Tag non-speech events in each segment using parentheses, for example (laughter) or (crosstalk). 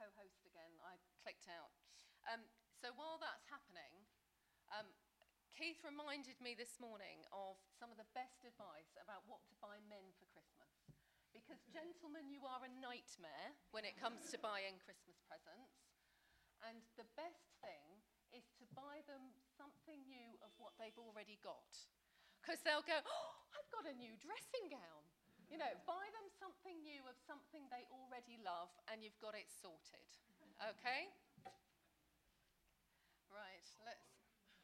co host again. I clicked out. Um, so while that's happening, um, Keith reminded me this morning of some of the best advice about what to buy men for Christmas. Because, gentlemen, you are a nightmare when it comes to buying Christmas presents. And the best thing is to buy them something new of what they've already got. Because they'll go, Oh, I've got a new dressing gown. You know, buy them something new of something they already love, and you've got it sorted. Okay? Right, let's.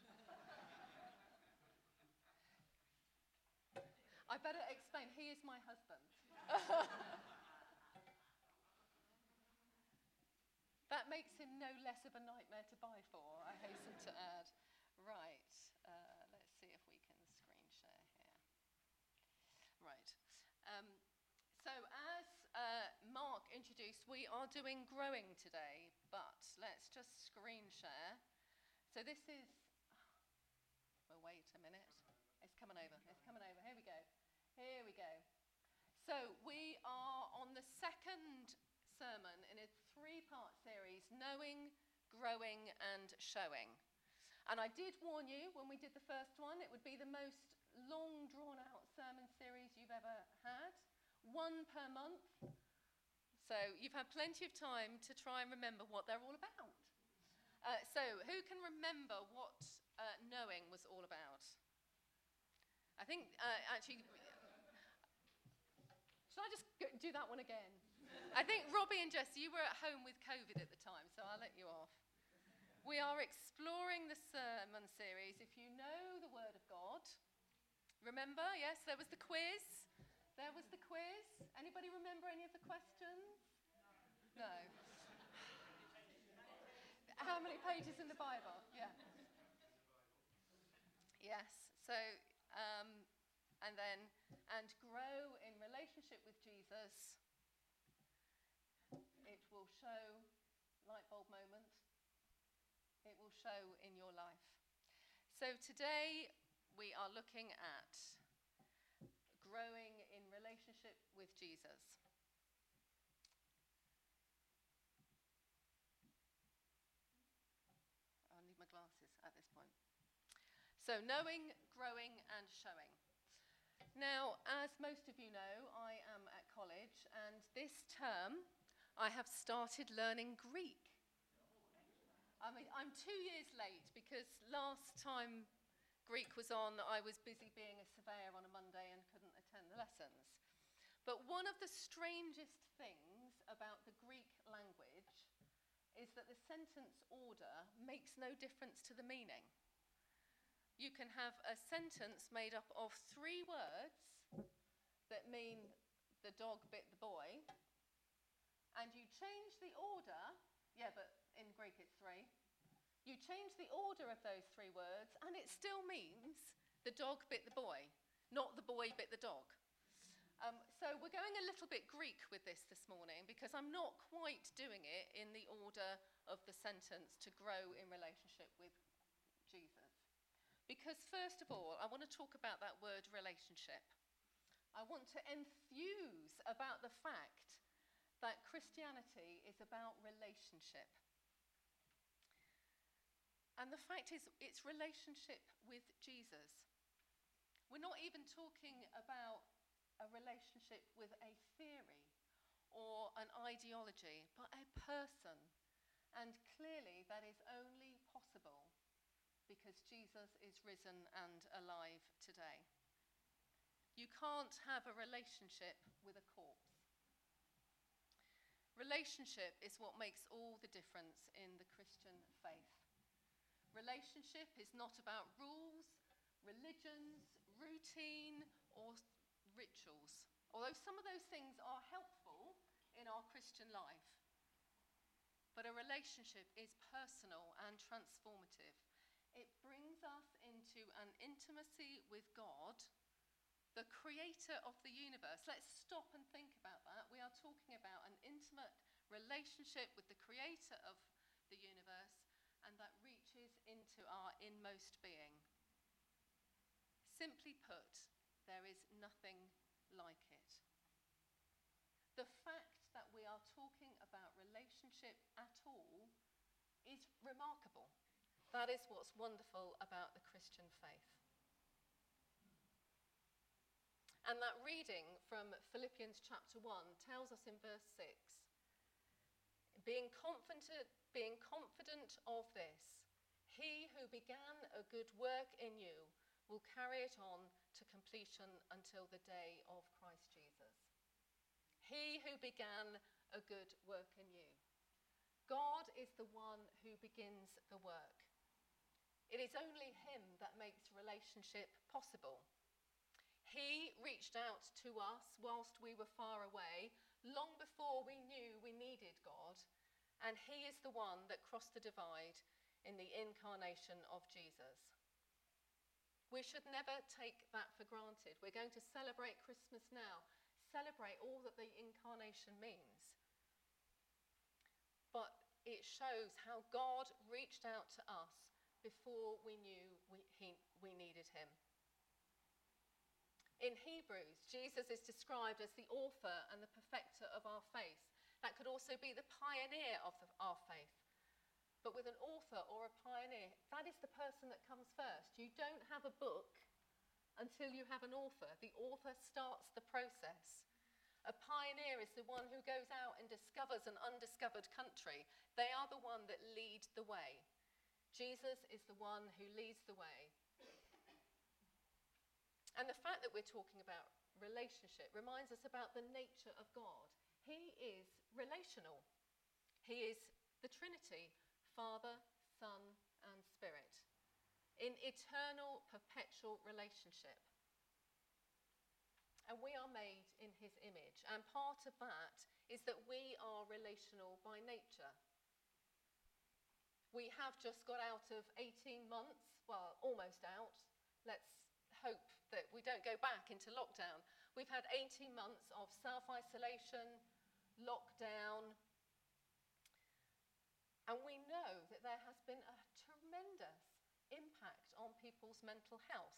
(laughs) I better explain. He is my husband. (laughs) that makes him no less of a nightmare to buy for, I hasten to add. Right, uh, let's see if we can screen share here. Right. Um, so, as uh, Mark we are doing growing today, but let's just screen share. So, this is. Well, wait a minute. It's coming over. It's coming over. Here we go. Here we go. So, we are on the second sermon in a three part series Knowing, Growing, and Showing. And I did warn you when we did the first one, it would be the most long drawn out sermon series you've ever had, one per month. So you've had plenty of time to try and remember what they're all about. Uh, so, who can remember what uh, knowing was all about? I think uh, actually, should I just do that one again? I think Robbie and Jess, you were at home with COVID at the time, so I'll let you off. We are exploring the sermon series. If you know the Word of God, remember, yes, there was the quiz. There was the quiz. Anybody remember any of the questions? No. How many pages in the Bible? Yeah. Yes. So, um, and then, and grow in relationship with Jesus. It will show light bulb moment it will show in your life. So today we are looking at growing in relationship with Jesus. I need my glasses at this point. So, knowing, growing, and showing. Now, as most of you know, I am at college, and this term I have started learning Greek. I mean, I'm two years late because last time Greek was on, I was busy being a surveyor on a Monday and couldn't attend the lessons. But one of the strangest things about the Greek language is that the sentence order makes no difference to the meaning. You can have a sentence made up of three words that mean the dog bit the boy, and you change the order, yeah, but in Greek it's three. You change the order of those three words, and it still means the dog bit the boy, not the boy bit the dog. Um, so we're going a little bit Greek with this this morning because I'm not quite doing it in the order of the sentence to grow in relationship with Jesus. Because, first of all, I want to talk about that word relationship. I want to enthuse about the fact that Christianity is about relationship. And the fact is, it's relationship with Jesus. We're not even talking about a relationship with a theory or an ideology, but a person. And clearly, that is only possible because Jesus is risen and alive today. You can't have a relationship with a corpse. Relationship is what makes all the difference in the Christian faith. Relationship is not about rules, religions, routine, or rituals. Although some of those things are helpful in our Christian life. But a relationship is personal and transformative. It brings us into an intimacy with God, the creator of the universe. Let's stop and think about that. We are talking about an intimate relationship with the creator of the universe and that reaches into our inmost being. Simply put, there is nothing like it. The fact that we are talking about relationship at all is remarkable. That is what's wonderful about the Christian faith. And that reading from Philippians chapter 1 tells us in verse 6 being confident, being confident of this, he who began a good work in you will carry it on to completion until the day of Christ Jesus. He who began a good work in you. God is the one who begins the work. It is only Him that makes relationship possible. He reached out to us whilst we were far away, long before we knew we needed God, and He is the one that crossed the divide in the incarnation of Jesus. We should never take that for granted. We're going to celebrate Christmas now, celebrate all that the incarnation means. But it shows how God reached out to us before we knew we, he, we needed him. In Hebrews, Jesus is described as the author and the perfecter of our faith. That could also be the pioneer of the, our faith. But with an author or a pioneer, that is the person that comes first. You don't have a book until you have an author. The author starts the process. A pioneer is the one who goes out and discovers an undiscovered country. They are the one that lead the way. Jesus is the one who leads the way and the fact that we're talking about relationship reminds us about the nature of God. He is relational, He is the Trinity Father, Son, and Spirit in eternal, perpetual relationship. And we are made in his image. And part of that is that we are relational by nature. We have just got out of 18 months, well, almost out. Let's hope that we don't go back into lockdown. We've had 18 months of self isolation, lockdown, and we know that there has been a tremendous impact on people's mental health.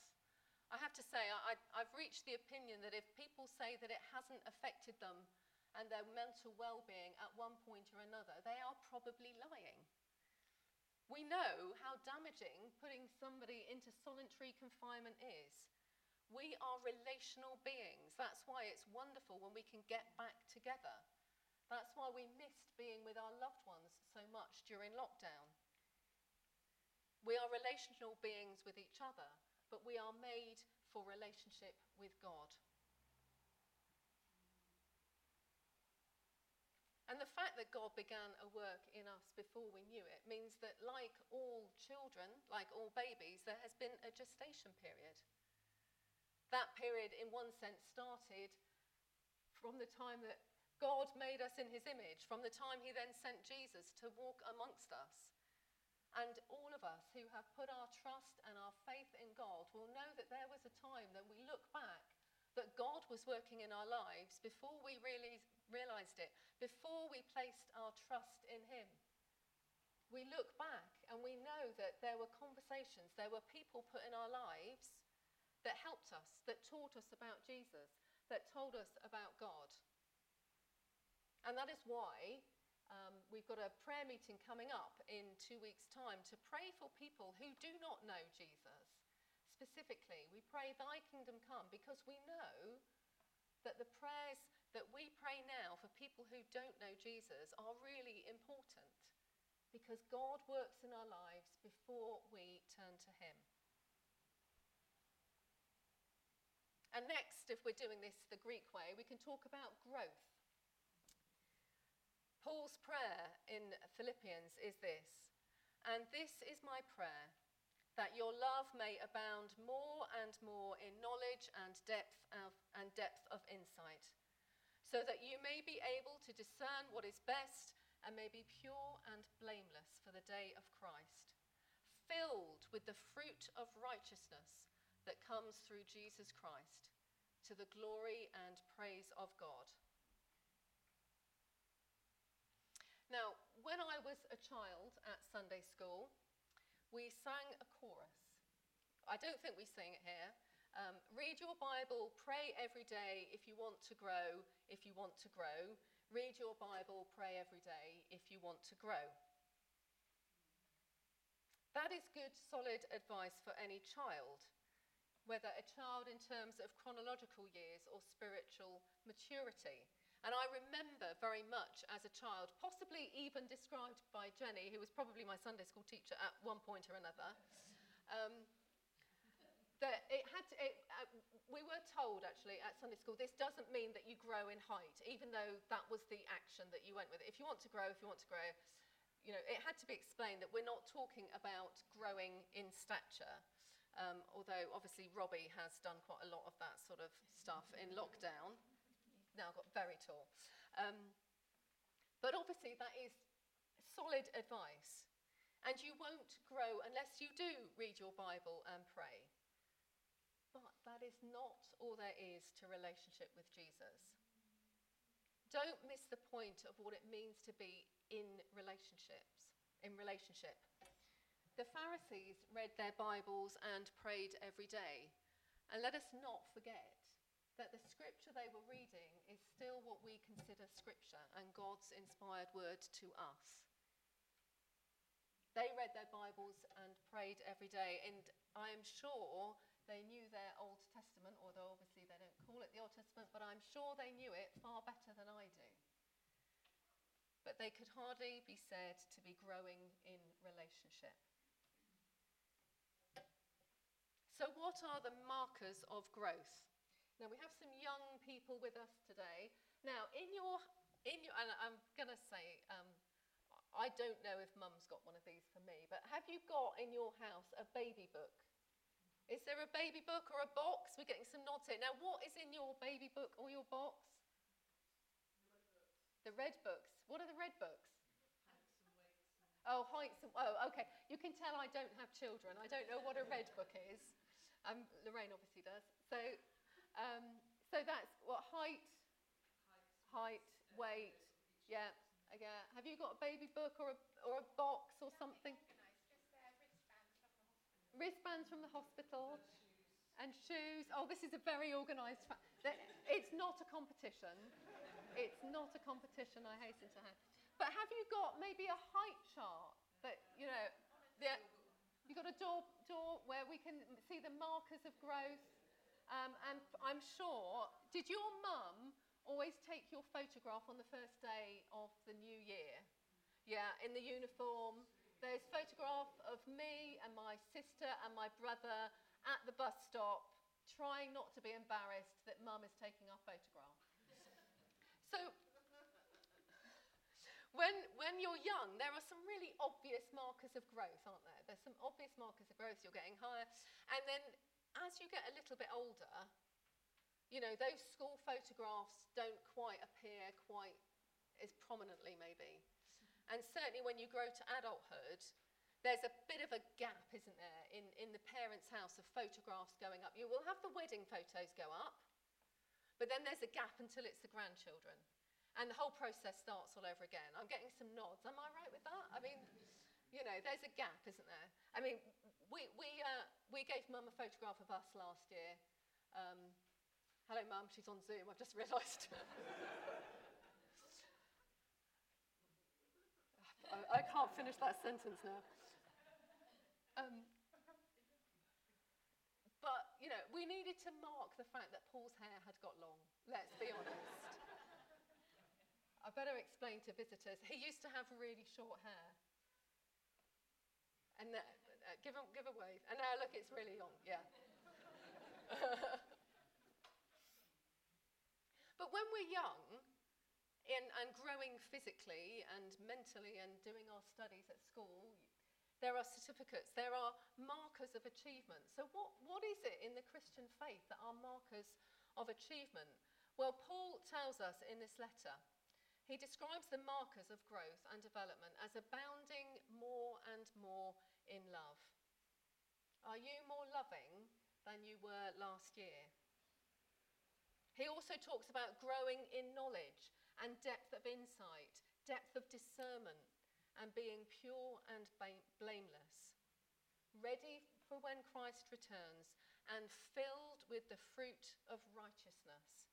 I have to say, I, have reached the opinion that if people say that it hasn't affected them and their mental well being at one point or another, they are probably lying. We know how damaging putting somebody into solitary confinement is. We are relational beings. That's why it's wonderful when we can get back together. That's why we missed being with our loved ones so much during lockdown. We are relational beings with each other, but we are made for relationship with God. And the fact that God began a work in us before we knew it means that, like all children, like all babies, there has been a gestation period. That period, in one sense, started from the time that God made us in his image, from the time he then sent Jesus to walk amongst us. And all of us who have put our trust and our faith in God will know that there was a time that we look back that God was working in our lives before we really realized it, before we placed our trust in Him. We look back and we know that there were conversations, there were people put in our lives that helped us, that taught us about Jesus, that told us about God. And that is why um, we've got a prayer meeting coming up in two weeks' time to pray for people who do not know Jesus specifically, we pray, Thy kingdom come, because we know that the prayers that we pray now for people who don't know Jesus are really important because God works in our lives before we turn to Him. And next, if we're doing this the Greek way, we can talk about growth. Paul's prayer in Philippians is this, and this is my prayer that your love may abound more and more in knowledge and depth of, and depth of insight, so that you may be able to discern what is best and may be pure and blameless for the day of Christ, filled with the fruit of righteousness that comes through Jesus Christ, to the glory and praise of God. Now, when I was a child at Sunday school, we sang a chorus. I don't think we sing it here, Um, read your Bible, pray every day if you want to grow, if you want to grow. Read your Bible, pray every day if you want to grow. That is good, solid advice for any child, whether a child in terms of chronological years or spiritual maturity. And I remember very much as a child, possibly even described by Jenny, who was probably my Sunday school teacher at one point or another, um, that it had to, it, uh, we were told actually at Sunday school, this doesn't mean that you grow in height, even though that was the action that you went with. If you want to grow, if you want to grow, you know, it had to be explained that we're not talking about growing in stature. Um, although obviously Robbie has done quite a lot of that sort of stuff in lockdown now got very tall. Um, but obviously, that is solid advice. And you won't grow unless you do read your Bible and pray. But that is not all there is to relationship with Jesus. Don't miss the point of what it means to be in relationships, in relationship. The Pharisees read their Bibles and prayed every day. And let us not forget that the scripture they were reading is still what we consider scripture and God's inspired word to us. They read their Bibles and prayed every day, and I am sure they knew their Old Testament, although obviously they don't call it the Old Testament, but I'm sure they knew it far better than I do. But they could hardly be said to be growing in relationship. So, what are the markers of growth? Now, we have some young people with us today. Now, in your, in your and I'm going to say, um, I don't know if mum's got one of these for me, but have you got in your house a baby book? Is there a baby book or a box? We're getting some nods here. Now, what is in your baby book or your box? The red books. What are the red books? Oh, heights and oh, okay. You can tell I don't have children. I don't know what a red book is. Um, Lorraine obviously does. So um, so that's what height, height, weight. Yeah, yeah. Have you got a baby book or a, or a box or something? Wristbands from the hospital. And shoes. Oh, this is a very organised. Fa- it's not a competition. It's not a competition. I hasten to add. But have you got maybe a height chart that you know? Yeah, you got a door door where we can see the markers of growth. Um, and I'm sure, did your mum always take your photograph on the first day of the new year? Yeah, in the uniform. There's photograph of me and my sister and my brother at the bus stop, trying not to be embarrassed that mum is taking our photograph. (laughs) so when, when you're young, there are some really obvious markers of growth, aren't there? There's some obvious markers of growth. You're getting higher. And then as you get a little bit older, you know, those school photographs don't quite appear quite as prominently, maybe. And certainly when you grow to adulthood, there's a bit of a gap, isn't there, in, in the parents' house of photographs going up. You will have the wedding photos go up, but then there's a gap until it's the grandchildren. And the whole process starts all over again. I'm getting some nods. Am I right with that? I mean, you know, there's a gap, isn't there? I mean, we, we, uh, we gave Mum a photograph of us last year. Um, hello, Mum, she's on Zoom, I've just realised. (laughs) I, I, can't finish that sentence now. Um, but, you know, we needed to mark the fact that Paul's hair had got long, let's be honest. I better explain to visitors. He used to have really short hair. And uh, give, a, give a wave. And now look, it's really long. Yeah. (laughs) but when we're young in, and growing physically and mentally and doing our studies at school, there are certificates, there are markers of achievement. So, what, what is it in the Christian faith that are markers of achievement? Well, Paul tells us in this letter he describes the markers of growth and development as abounding more and more in love. Are you more loving than you were last year? He also talks about growing in knowledge and depth of insight, depth of discernment, and being pure and blameless. Ready for when Christ returns and filled with the fruit of righteousness.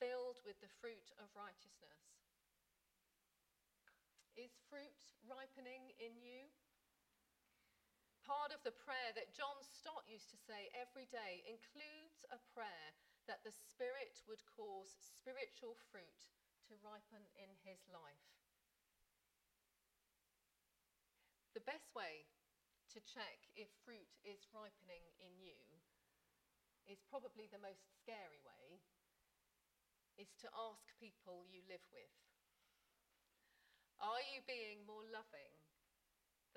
Filled with the fruit of righteousness. Is fruit ripening in you? Part of the prayer that John Stott used to say every day includes a prayer that the Spirit would cause spiritual fruit to ripen in his life. The best way to check if fruit is ripening in you is probably the most scary way is to ask people you live with. Are you being more loving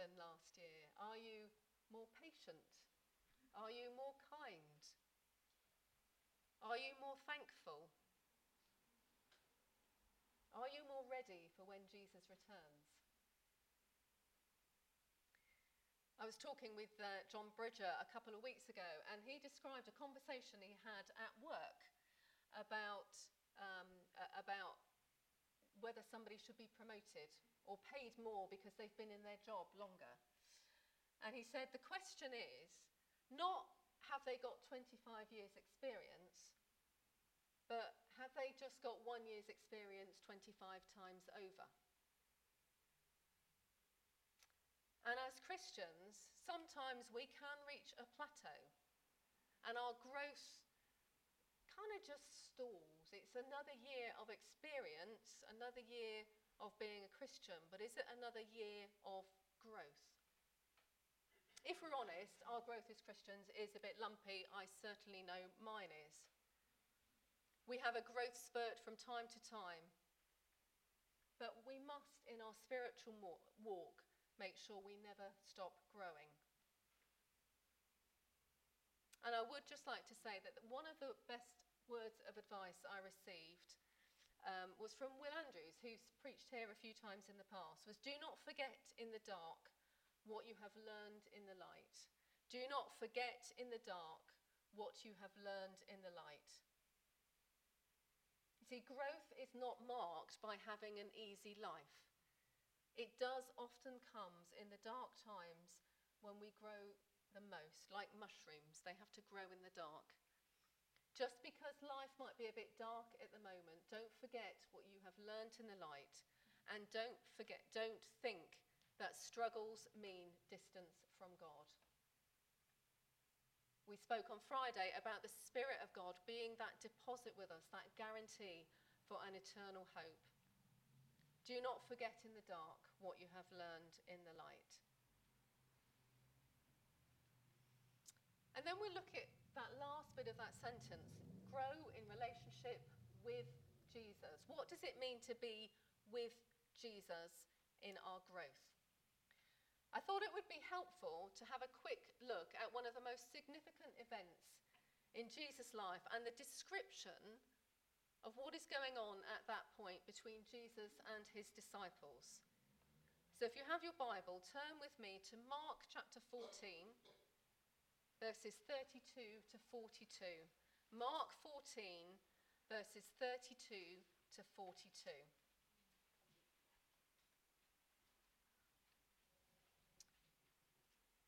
than last year? Are you more patient? Are you more kind? Are you more thankful? Are you more ready for when Jesus returns? I was talking with uh, John Bridger a couple of weeks ago, and he described a conversation he had at work about, um, about whether somebody should be promoted or paid more because they've been in their job longer. And he said the question is not have they got 25 years' experience, but have they just got one year's experience 25 times over? And as Christians, sometimes we can reach a plateau and our growth kind of just stalls. It's another year of experience, another year of being a Christian, but is it another year of growth? If we're honest, our growth as Christians is a bit lumpy. I certainly know mine is. We have a growth spurt from time to time, but we must, in our spiritual walk, make sure we never stop growing. And I would just like to say that one of the best words of advice I received um, was from Will Andrews, who's preached here a few times in the past, was do not forget in the dark what you have learned in the light. Do not forget in the dark what you have learned in the light. See, growth is not marked by having an easy life. It does often comes in the dark times when we grow the most, like mushrooms. They have to grow in the dark. Just because life might be a bit dark at the moment, don't forget what you have learnt in the light. And don't forget, don't think that struggles mean distance from God. We spoke on Friday about the Spirit of God being that deposit with us, that guarantee for an eternal hope. Do not forget in the dark what you have learned in the light. And then we look at that last bit of that sentence grow in relationship with Jesus. What does it mean to be with Jesus in our growth? I thought it would be helpful to have a quick look at one of the most significant events in Jesus' life and the description of what is going on at that point between Jesus and his disciples. So if you have your Bible, turn with me to Mark chapter 14, verses 32 to 42. Mark 14, verses 32 to 42.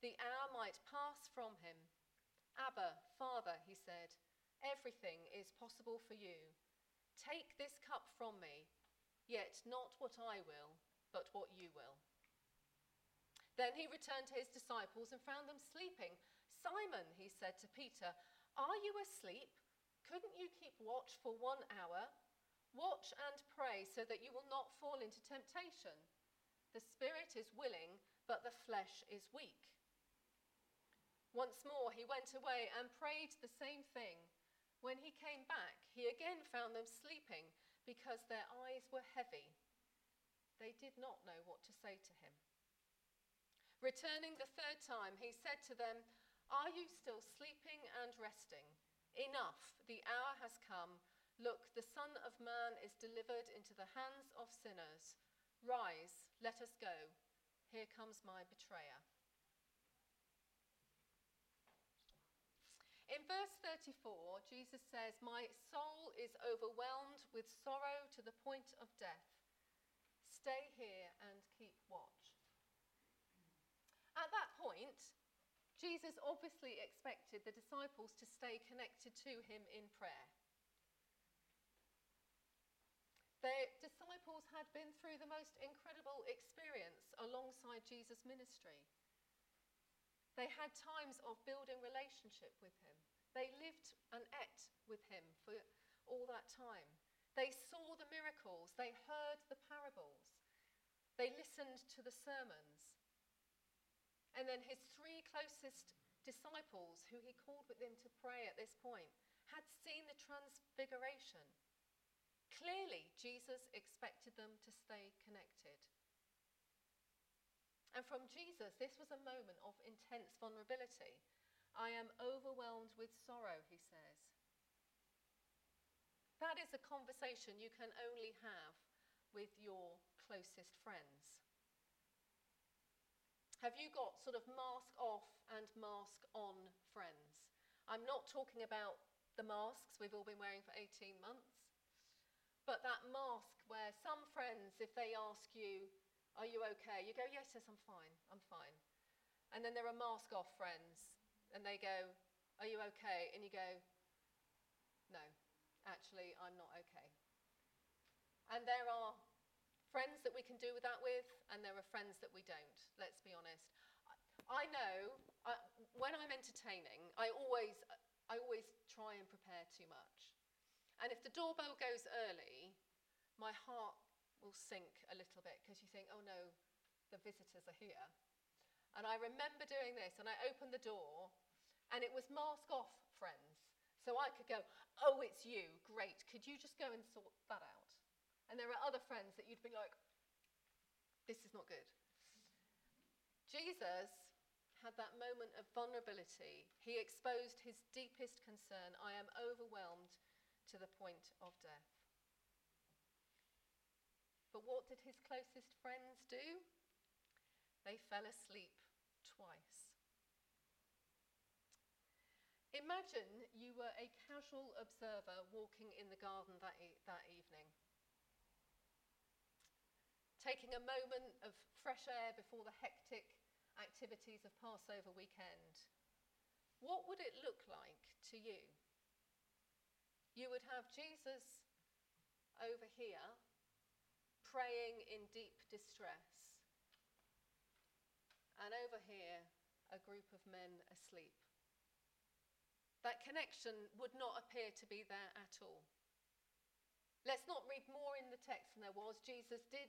the hour might pass from him. Abba, Father, he said, everything is possible for you. Take this cup from me, yet not what I will, but what you will. Then he returned to his disciples and found them sleeping. Simon, he said to Peter, Are you asleep? Couldn't you keep watch for one hour? Watch and pray so that you will not fall into temptation. The spirit is willing, but the flesh is weak. Once more he went away and prayed the same thing. When he came back, he again found them sleeping because their eyes were heavy. They did not know what to say to him. Returning the third time, he said to them, Are you still sleeping and resting? Enough, the hour has come. Look, the Son of Man is delivered into the hands of sinners. Rise, let us go. Here comes my betrayer. In verse 34, Jesus says, My soul is overwhelmed with sorrow to the point of death. Stay here and keep watch. At that point, Jesus obviously expected the disciples to stay connected to him in prayer. The disciples had been through the most incredible experience alongside Jesus' ministry. They had times of building relationship with him. They lived and ate with him for all that time. They saw the miracles. They heard the parables. They listened to the sermons. And then his three closest disciples, who he called with him to pray at this point, had seen the transfiguration. Clearly, Jesus expected them to stay connected. And from Jesus, this was a moment of intense vulnerability. I am overwhelmed with sorrow, he says. That is a conversation you can only have with your closest friends. Have you got sort of mask off and mask on friends? I'm not talking about the masks we've all been wearing for 18 months, but that mask where some friends, if they ask you, Are you okay? You go, Yes, yes, I'm fine, I'm fine. And then there are mask off friends, and they go, Are you okay? And you go, No, actually, I'm not okay. And there are friends that we can do that with, and there are friends that we don't, let's be honest. I know uh, when I'm entertaining, I always, I always try and prepare too much. And if the doorbell goes early, my heart will sink a little bit because you think, oh no, the visitors are here. And I remember doing this, and I opened the door, and it was mask off friends. So I could go, oh, it's you, great. Could you just go and sort that out? And there are other friends that you'd be like, this is not good. Jesus had that moment of vulnerability. He exposed his deepest concern I am overwhelmed to the point of death. But what did his closest friends do? They fell asleep twice. Imagine you were a casual observer walking in the garden that, e- that evening taking a moment of fresh air before the hectic activities of Passover weekend, what would it look like to you? You would have Jesus over here praying in deep distress, and over here, a group of men asleep. That connection would not appear to be there at all. Let's not read more in the text than there was. Jesus did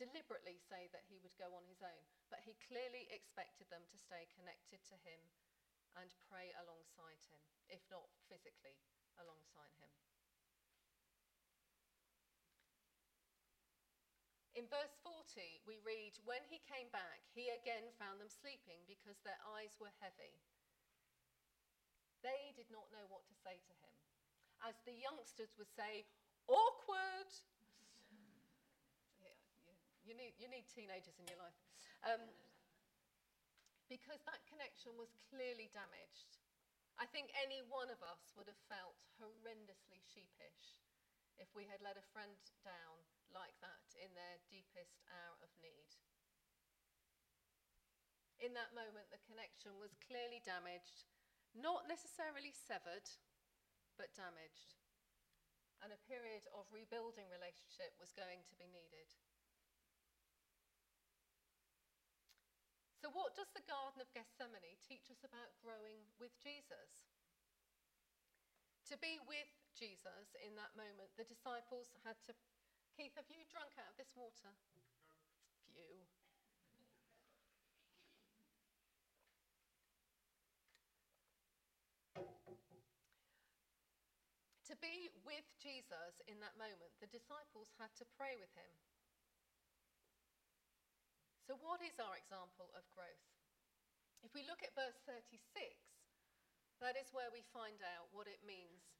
deliberately say that he would go on his own, but he clearly expected them to stay connected to him and pray alongside him, if not physically alongside him. In verse 40, we read, When he came back, he again found them sleeping because their eyes were heavy. They did not know what to say to him. As the youngsters would say, awkward. You need, you need teenagers in your life. Um, because that connection was clearly damaged. I think any one of us would have felt horrendously sheepish if we had let a friend down like that in their deepest hour of need. In that moment, the connection was clearly damaged, not necessarily severed, but damaged. And a period of rebuilding relationship was going to be needed. So, what does the Garden of Gethsemane teach us about growing with Jesus? To be with Jesus in that moment, the disciples had to. Keith, have you drunk out of this water? No. Phew. to be with Jesus in that moment, the disciples had to pray with him. So, what is our example of growth? If we look at verse 36, That is where we find out what it means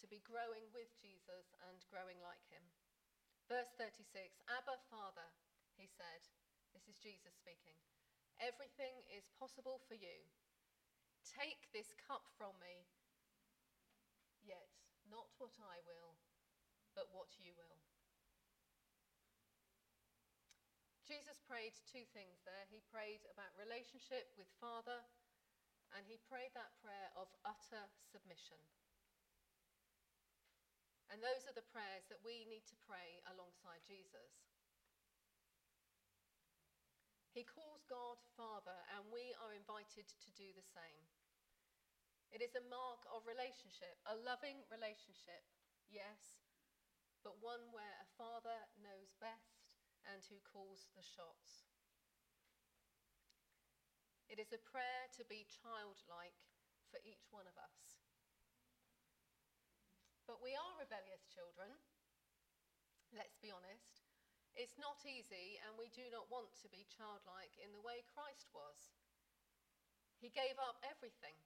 to be growing with Jesus and growing like him. Verse 36 Abba, Father, he said, this is Jesus speaking, everything is possible for you. Take this cup from me, yet not what I will, but what you will. Jesus prayed two things there. He prayed about relationship with Father, and he prayed that prayer of utter submission. And those are the prayers that we need to pray alongside Jesus. He calls God Father, and we are invited to do the same. It is a mark of relationship, a loving relationship, yes, but one where a father knows best and who calls the shots. It is a prayer to be childlike for each one of us. But we are rebellious children, let's be honest. It's not easy, and we do not want to be childlike in the way Christ was. He gave up everything,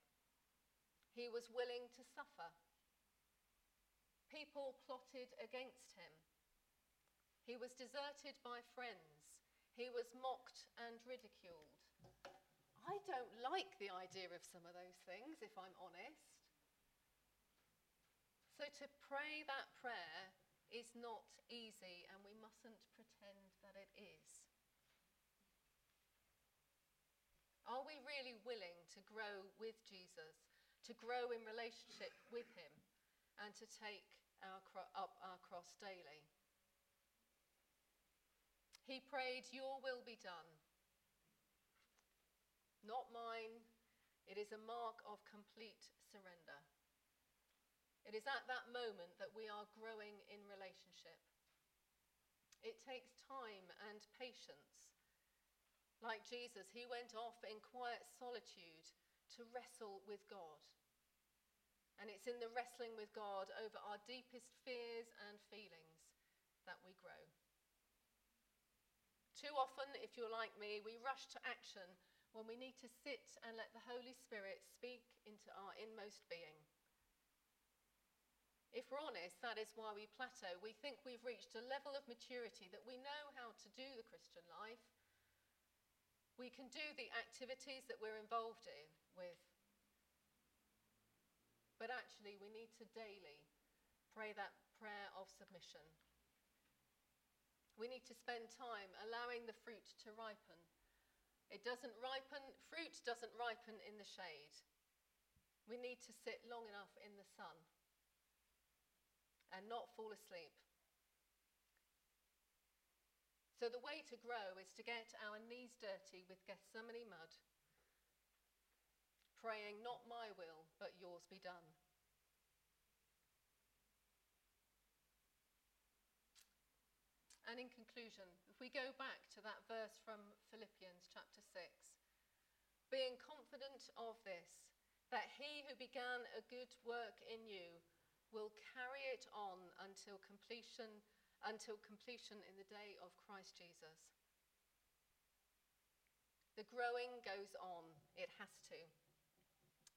he was willing to suffer. People plotted against him. He was deserted by friends. He was mocked and ridiculed. I don't like the idea of some of those things, if I'm honest. So to pray that prayer is not easy, and we mustn't pretend that it is. Are we really willing to grow with Jesus, to grow in relationship with Him, and to take our cro- up our cross daily? He prayed, Your will be done. Not mine. It is a mark of complete surrender. It is at that moment that we are growing in relationship. It takes time and patience. Like Jesus, he went off in quiet solitude to wrestle with God. And it's in the wrestling with God over our deepest fears and feelings that we grow. Too often, if you're like me, we rush to action when we need to sit and let the Holy Spirit speak into our inmost being. If we're honest, that is why we plateau. We think we've reached a level of maturity that we know how to do the Christian life. We can do the activities that we're involved in with. But actually, we need to daily pray that prayer of submission. We need to spend time allowing the fruit to ripen. It doesn't ripen, fruit doesn't ripen in the shade. We need to sit long enough in the sun and not fall asleep. So, the way to grow is to get our knees dirty with Gethsemane mud, praying, Not my will, but yours be done. And in conclusion, if we go back to that verse from Philippians chapter 6, being confident of this, that he who began a good work in you will carry it on until completion until completion in the day of Christ Jesus. The growing goes on, it has to.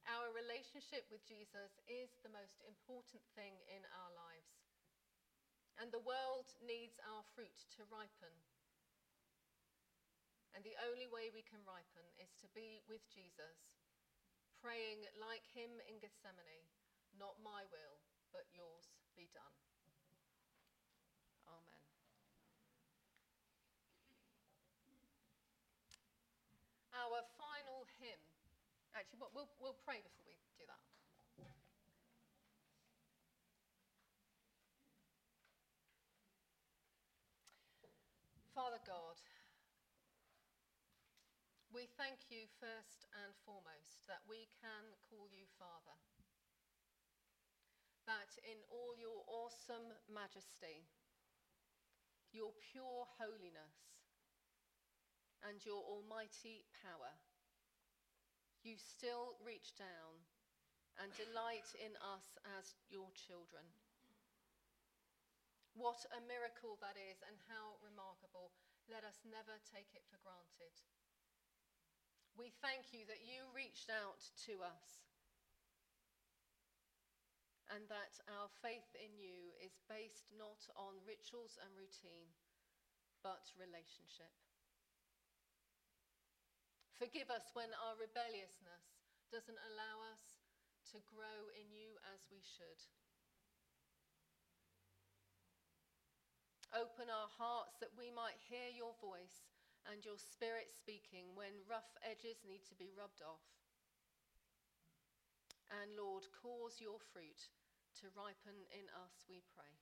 Our relationship with Jesus is the most important thing in our lives. And the world needs our fruit to ripen. And the only way we can ripen is to be with Jesus, praying like him in Gethsemane, not my will, but yours be done. Amen. Our final hymn, actually, we'll, we'll pray before we do that. Father God, we thank you first and foremost that we can call you Father. That in all your awesome majesty, your pure holiness, and your almighty power, you still reach down and delight in us as your children. What a miracle that is, and how remarkable. Let us never take it for granted. We thank you that you reached out to us, and that our faith in you is based not on rituals and routine, but relationship. Forgive us when our rebelliousness doesn't allow us to grow in you as we should. Open our hearts that we might hear your voice and your spirit speaking when rough edges need to be rubbed off. And Lord, cause your fruit to ripen in us, we pray.